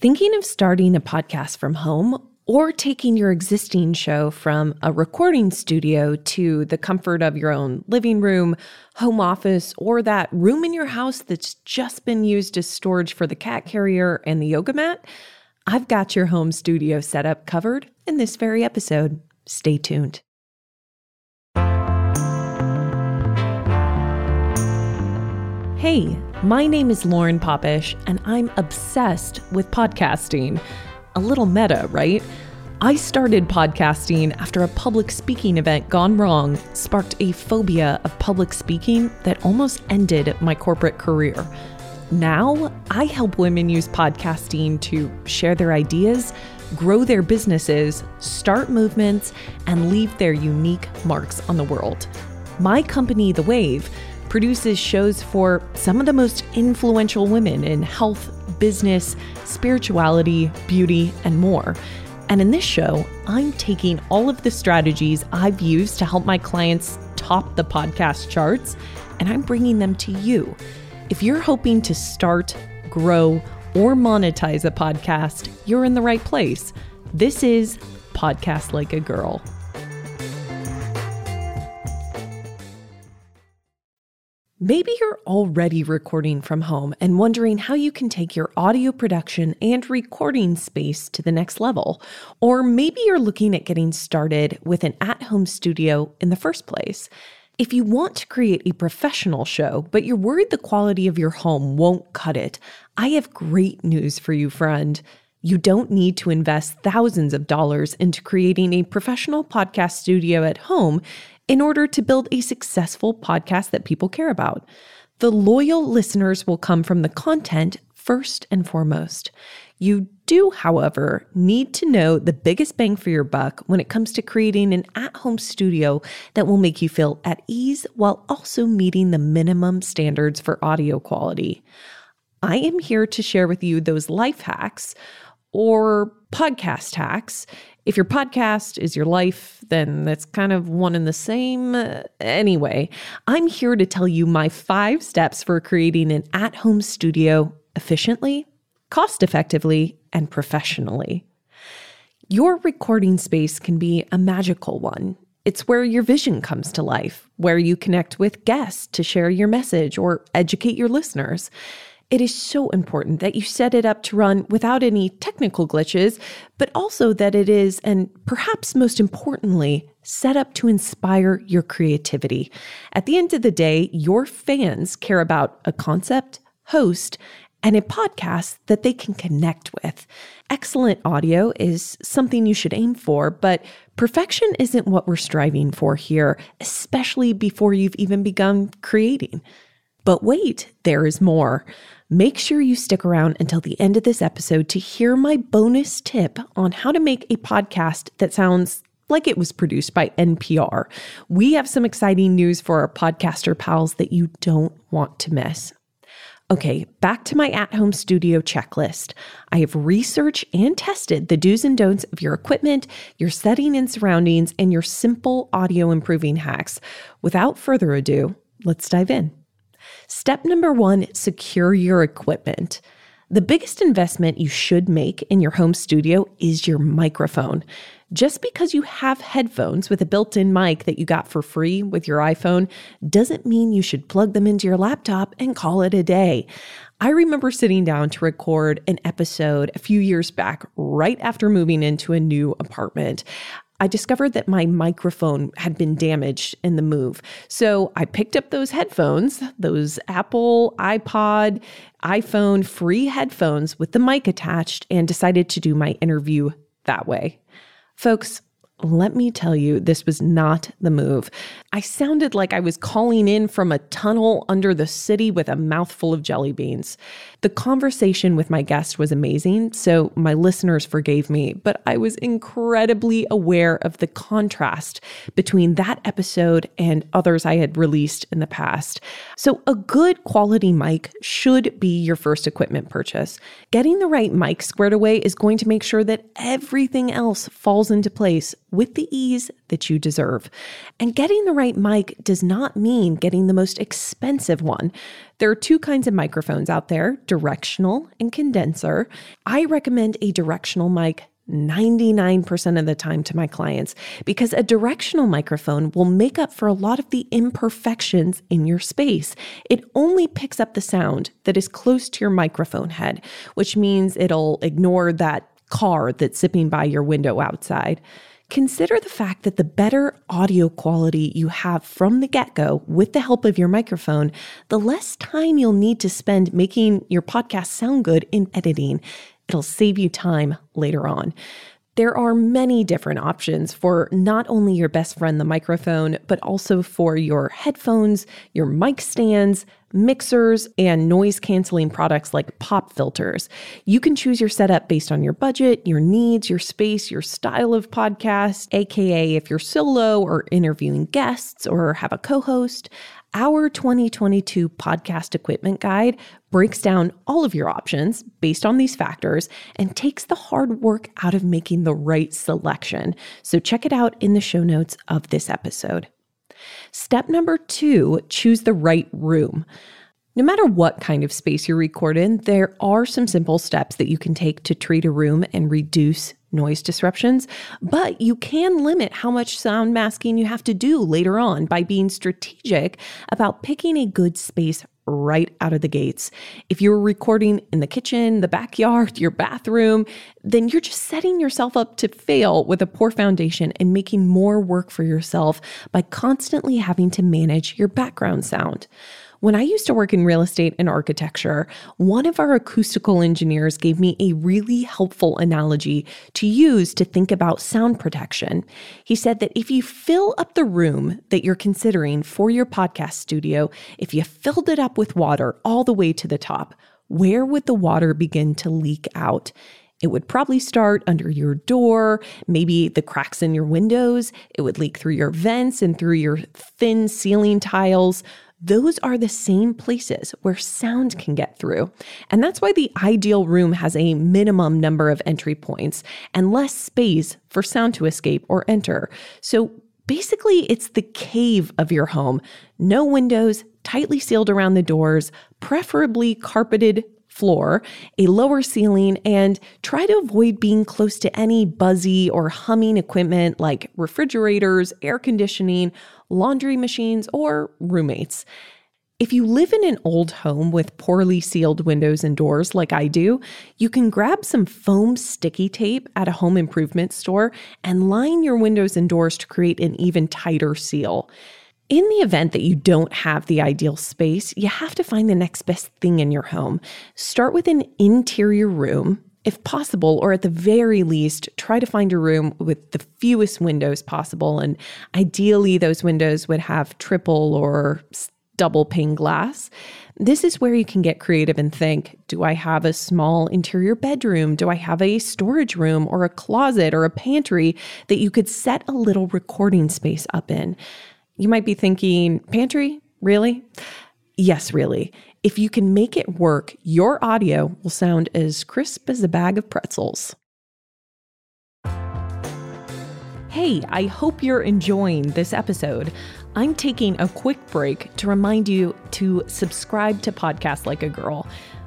Thinking of starting a podcast from home or taking your existing show from a recording studio to the comfort of your own living room, home office, or that room in your house that's just been used as storage for the cat carrier and the yoga mat? I've got your home studio setup covered in this very episode. Stay tuned. Hey, my name is Lauren Popish, and I'm obsessed with podcasting. A little meta, right? I started podcasting after a public speaking event gone wrong sparked a phobia of public speaking that almost ended my corporate career. Now, I help women use podcasting to share their ideas, grow their businesses, start movements, and leave their unique marks on the world. My company, The Wave, produces shows for some of the most influential women in health, business, spirituality, beauty, and more. And in this show, I'm taking all of the strategies I've used to help my clients top the podcast charts, and I'm bringing them to you. If you're hoping to start, grow, or monetize a podcast, you're in the right place. This is Podcast Like a Girl. Maybe you're already recording from home and wondering how you can take your audio production and recording space to the next level. Or maybe you're looking at getting started with an at home studio in the first place. If you want to create a professional show, but you're worried the quality of your home won't cut it, I have great news for you, friend. You don't need to invest thousands of dollars into creating a professional podcast studio at home in order to build a successful podcast that people care about. The loyal listeners will come from the content first and foremost. You do, however, need to know the biggest bang for your buck when it comes to creating an at home studio that will make you feel at ease while also meeting the minimum standards for audio quality. I am here to share with you those life hacks or podcast hacks if your podcast is your life, then that's kind of one and the same. Anyway, I'm here to tell you my five steps for creating an at home studio efficiently, cost effectively, and professionally. Your recording space can be a magical one. It's where your vision comes to life, where you connect with guests to share your message or educate your listeners. It is so important that you set it up to run without any technical glitches, but also that it is, and perhaps most importantly, set up to inspire your creativity. At the end of the day, your fans care about a concept, host, and a podcast that they can connect with. Excellent audio is something you should aim for, but perfection isn't what we're striving for here, especially before you've even begun creating. But wait, there is more. Make sure you stick around until the end of this episode to hear my bonus tip on how to make a podcast that sounds like it was produced by NPR. We have some exciting news for our podcaster pals that you don't want to miss. Okay, back to my at home studio checklist. I have researched and tested the do's and don'ts of your equipment, your setting and surroundings, and your simple audio improving hacks. Without further ado, let's dive in. Step number one secure your equipment. The biggest investment you should make in your home studio is your microphone. Just because you have headphones with a built in mic that you got for free with your iPhone doesn't mean you should plug them into your laptop and call it a day. I remember sitting down to record an episode a few years back, right after moving into a new apartment. I discovered that my microphone had been damaged in the move. So I picked up those headphones, those Apple, iPod, iPhone free headphones with the mic attached, and decided to do my interview that way. Folks, let me tell you, this was not the move. I sounded like I was calling in from a tunnel under the city with a mouthful of jelly beans. The conversation with my guest was amazing, so my listeners forgave me, but I was incredibly aware of the contrast between that episode and others I had released in the past. So, a good quality mic should be your first equipment purchase. Getting the right mic squared away is going to make sure that everything else falls into place with the ease that you deserve. And getting the right mic does not mean getting the most expensive one. There are two kinds of microphones out there directional and condenser. I recommend a directional mic 99% of the time to my clients because a directional microphone will make up for a lot of the imperfections in your space. It only picks up the sound that is close to your microphone head, which means it'll ignore that car that's zipping by your window outside. Consider the fact that the better audio quality you have from the get go with the help of your microphone, the less time you'll need to spend making your podcast sound good in editing. It'll save you time later on. There are many different options for not only your best friend, the microphone, but also for your headphones, your mic stands, mixers, and noise canceling products like pop filters. You can choose your setup based on your budget, your needs, your space, your style of podcast, aka if you're solo or interviewing guests or have a co host. Our 2022 podcast equipment guide breaks down all of your options based on these factors and takes the hard work out of making the right selection. So check it out in the show notes of this episode. Step number two choose the right room. No matter what kind of space you record in, there are some simple steps that you can take to treat a room and reduce noise disruptions, but you can limit how much sound masking you have to do later on by being strategic about picking a good space right out of the gates. If you're recording in the kitchen, the backyard, your bathroom, then you're just setting yourself up to fail with a poor foundation and making more work for yourself by constantly having to manage your background sound. When I used to work in real estate and architecture, one of our acoustical engineers gave me a really helpful analogy to use to think about sound protection. He said that if you fill up the room that you're considering for your podcast studio, if you filled it up with water all the way to the top, where would the water begin to leak out? It would probably start under your door, maybe the cracks in your windows. It would leak through your vents and through your thin ceiling tiles those are the same places where sound can get through. And that's why the ideal room has a minimum number of entry points and less space for sound to escape or enter. So basically, it's the cave of your home. No windows, tightly sealed around the doors, preferably carpeted floor, a lower ceiling, and try to avoid being close to any buzzy or humming equipment like refrigerators, air conditioning, laundry machines, or roommates. If you live in an old home with poorly sealed windows and doors, like I do, you can grab some foam sticky tape at a home improvement store and line your windows and doors to create an even tighter seal. In the event that you don't have the ideal space, you have to find the next best thing in your home. Start with an interior room if possible, or at the very least, try to find a room with the fewest windows possible. And ideally, those windows would have triple or double pane glass. This is where you can get creative and think Do I have a small interior bedroom? Do I have a storage room or a closet or a pantry that you could set a little recording space up in? You might be thinking, Pantry? Really? Yes, really. If you can make it work, your audio will sound as crisp as a bag of pretzels. Hey, I hope you're enjoying this episode. I'm taking a quick break to remind you to subscribe to Podcast Like a Girl.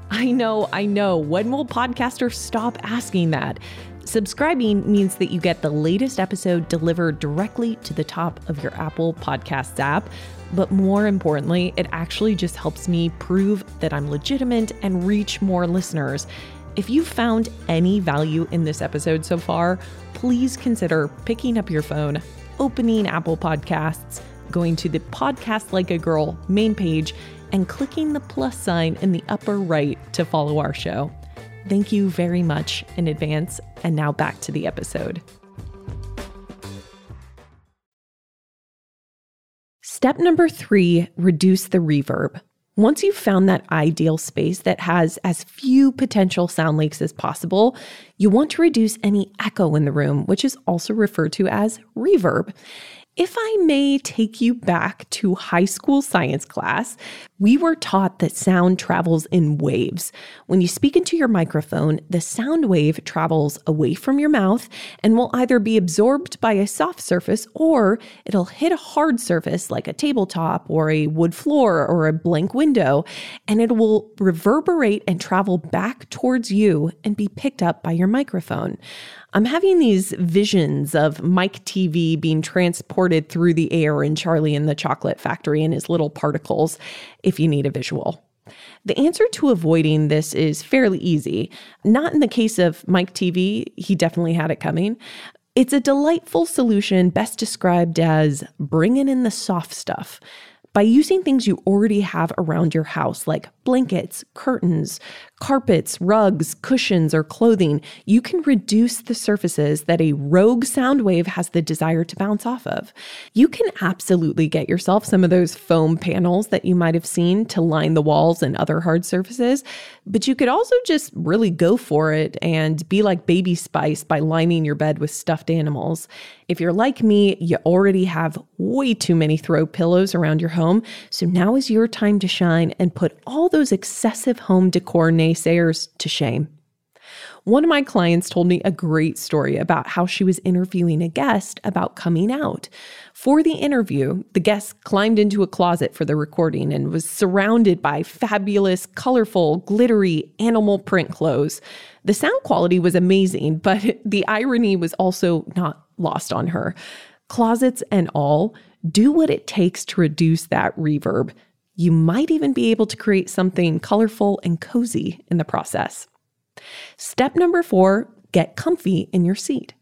I know, I know. When will podcasters stop asking that? Subscribing means that you get the latest episode delivered directly to the top of your Apple Podcasts app. But more importantly, it actually just helps me prove that I'm legitimate and reach more listeners. If you found any value in this episode so far, please consider picking up your phone, opening Apple Podcasts, going to the Podcast Like a Girl main page, and clicking the plus sign in the upper right to follow our show. Thank you very much in advance. And now back to the episode. Step number three reduce the reverb. Once you've found that ideal space that has as few potential sound leaks as possible, you want to reduce any echo in the room, which is also referred to as reverb. If I may take you back to high school science class, we were taught that sound travels in waves. When you speak into your microphone, the sound wave travels away from your mouth and will either be absorbed by a soft surface or it'll hit a hard surface like a tabletop or a wood floor or a blank window, and it will reverberate and travel back towards you and be picked up by your microphone. I'm having these visions of Mike Teavee being transported through the air in Charlie and the Chocolate Factory and his little particles, if you need a visual. The answer to avoiding this is fairly easy. Not in the case of Mike Teavee, he definitely had it coming. It's a delightful solution best described as bringing in the soft stuff by using things you already have around your house, like blankets, curtains, carpets, rugs, cushions, or clothing, you can reduce the surfaces that a rogue sound wave has the desire to bounce off of. You can absolutely get yourself some of those foam panels that you might have seen to line the walls and other hard surfaces, but you could also just really go for it and be like Baby Spice by lining your bed with stuffed animals. If you're like me, you already have way too many throw pillows around your home, so now is your time to shine and put all those excessive home decor naysayers to shame. One of my clients told me a great story about how she was interviewing a guest about coming out. For the interview, the guest climbed into a closet for the recording and was surrounded by fabulous, colorful, glittery animal print clothes. The sound quality was amazing, but the irony was also not lost on her. Closets and all, do what it takes to reduce that reverb. You might even be able to create something colorful and cozy in the process. Step number four get comfy in your seat.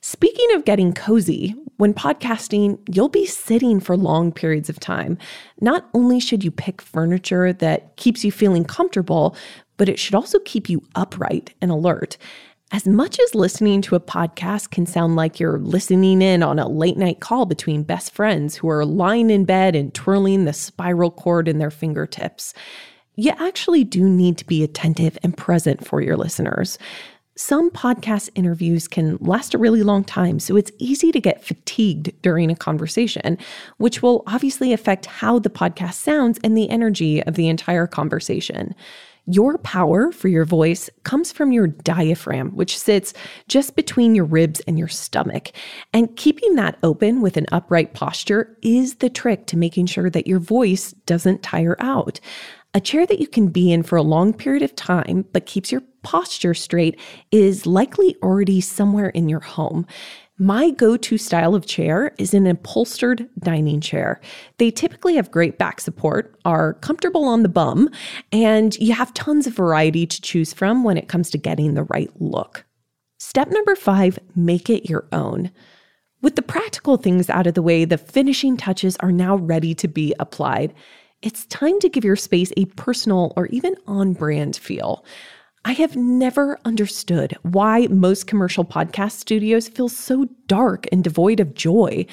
Speaking of getting cozy, when podcasting, you'll be sitting for long periods of time. Not only should you pick furniture that keeps you feeling comfortable, but it should also keep you upright and alert. As much as listening to a podcast can sound like you're listening in on a late night call between best friends who are lying in bed and twirling the spiral cord in their fingertips, you actually do need to be attentive and present for your listeners. Some podcast interviews can last a really long time, so it's easy to get fatigued during a conversation, which will obviously affect how the podcast sounds and the energy of the entire conversation. Your power for your voice comes from your diaphragm, which sits just between your ribs and your stomach. And keeping that open with an upright posture is the trick to making sure that your voice doesn't tire out. A chair that you can be in for a long period of time but keeps your posture straight is likely already somewhere in your home. My go to style of chair is an upholstered dining chair. They typically have great back support, are comfortable on the bum, and you have tons of variety to choose from when it comes to getting the right look. Step number five make it your own. With the practical things out of the way, the finishing touches are now ready to be applied. It's time to give your space a personal or even on brand feel. I have never understood why most commercial podcast studios feel so dark and devoid of joy.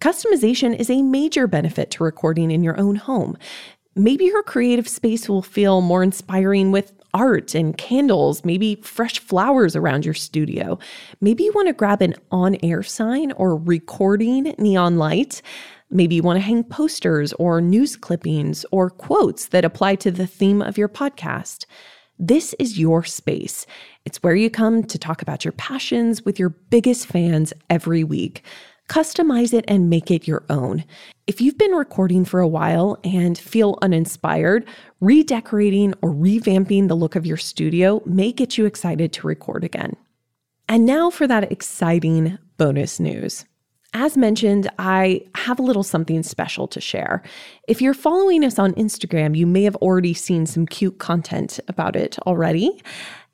Customization is a major benefit to recording in your own home. Maybe your creative space will feel more inspiring with art and candles, maybe fresh flowers around your studio. Maybe you want to grab an on air sign or recording neon light. Maybe you want to hang posters or news clippings or quotes that apply to the theme of your podcast. This is your space. It's where you come to talk about your passions with your biggest fans every week. Customize it and make it your own. If you've been recording for a while and feel uninspired, redecorating or revamping the look of your studio may get you excited to record again. And now for that exciting bonus news. As mentioned, I have a little something special to share. If you're following us on Instagram, you may have already seen some cute content about it already.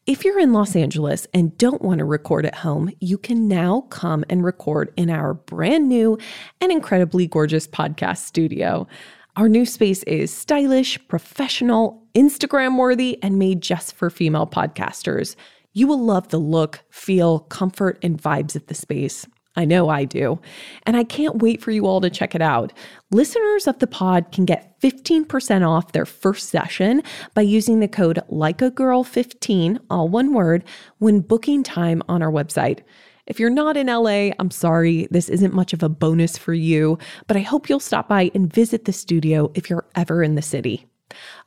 If you're in Los Angeles and don't want to record at home, you can now come and record in our brand new and incredibly gorgeous podcast studio. Our new space is stylish, professional, Instagram worthy, and made just for female podcasters. You will love the look, feel, comfort, and vibes of the space. I know I do. And I can't wait for you all to check it out. Listeners of the pod can get 15% off their first session by using the code LikeAGirl15, all one word, when booking time on our website. If you're not in LA, I'm sorry, this isn't much of a bonus for you, but I hope you'll stop by and visit the studio if you're ever in the city.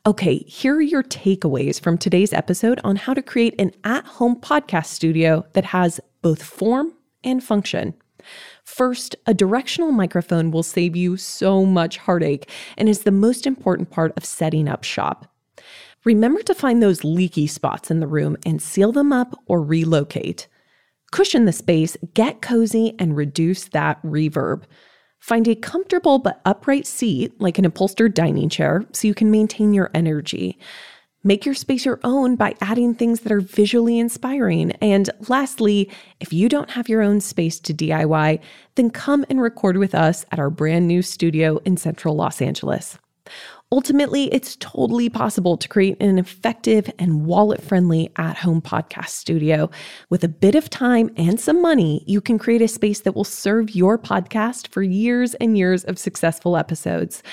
Okay, here are your takeaways from today's episode on how to create an at home podcast studio that has both form and function. First, a directional microphone will save you so much heartache and is the most important part of setting up shop. Remember to find those leaky spots in the room and seal them up or relocate. Cushion the space, get cozy, and reduce that reverb. Find a comfortable but upright seat, like an upholstered dining chair, so you can maintain your energy. Make your space your own by adding things that are visually inspiring. And lastly, if you don't have your own space to DIY, then come and record with us at our brand new studio in central Los Angeles. Ultimately, it's totally possible to create an effective and wallet friendly at home podcast studio. With a bit of time and some money, you can create a space that will serve your podcast for years and years of successful episodes.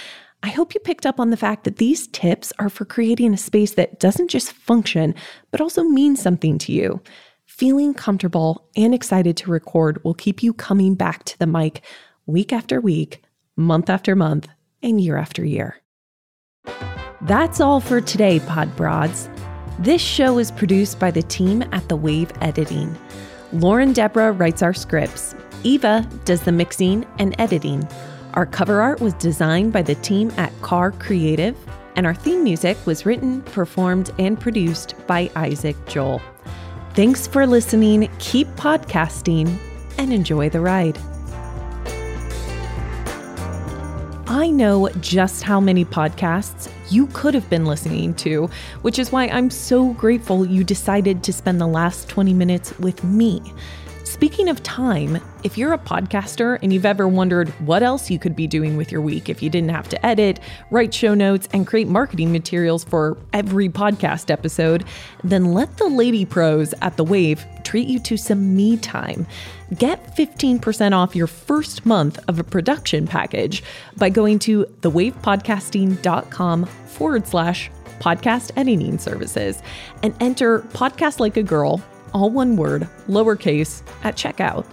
I hope you picked up on the fact that these tips are for creating a space that doesn't just function, but also means something to you. Feeling comfortable and excited to record will keep you coming back to the mic week after week, month after month, and year after year. That's all for today, Pod Broads. This show is produced by the team at The Wave Editing. Lauren Deborah writes our scripts. Eva does the mixing and editing. Our cover art was designed by the team at Car Creative, and our theme music was written, performed, and produced by Isaac Joel. Thanks for listening, keep podcasting, and enjoy the ride. I know just how many podcasts you could have been listening to, which is why I'm so grateful you decided to spend the last 20 minutes with me. Speaking of time, if you're a podcaster and you've ever wondered what else you could be doing with your week if you didn't have to edit, write show notes, and create marketing materials for every podcast episode, then let the lady pros at The Wave treat you to some me time. Get 15% off your first month of a production package by going to thewavepodcasting.com forward slash podcast editing services and enter podcast like a girl all one word, lowercase, at checkout.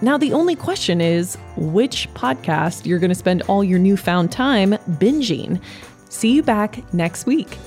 Now, the only question is which podcast you're going to spend all your newfound time binging. See you back next week.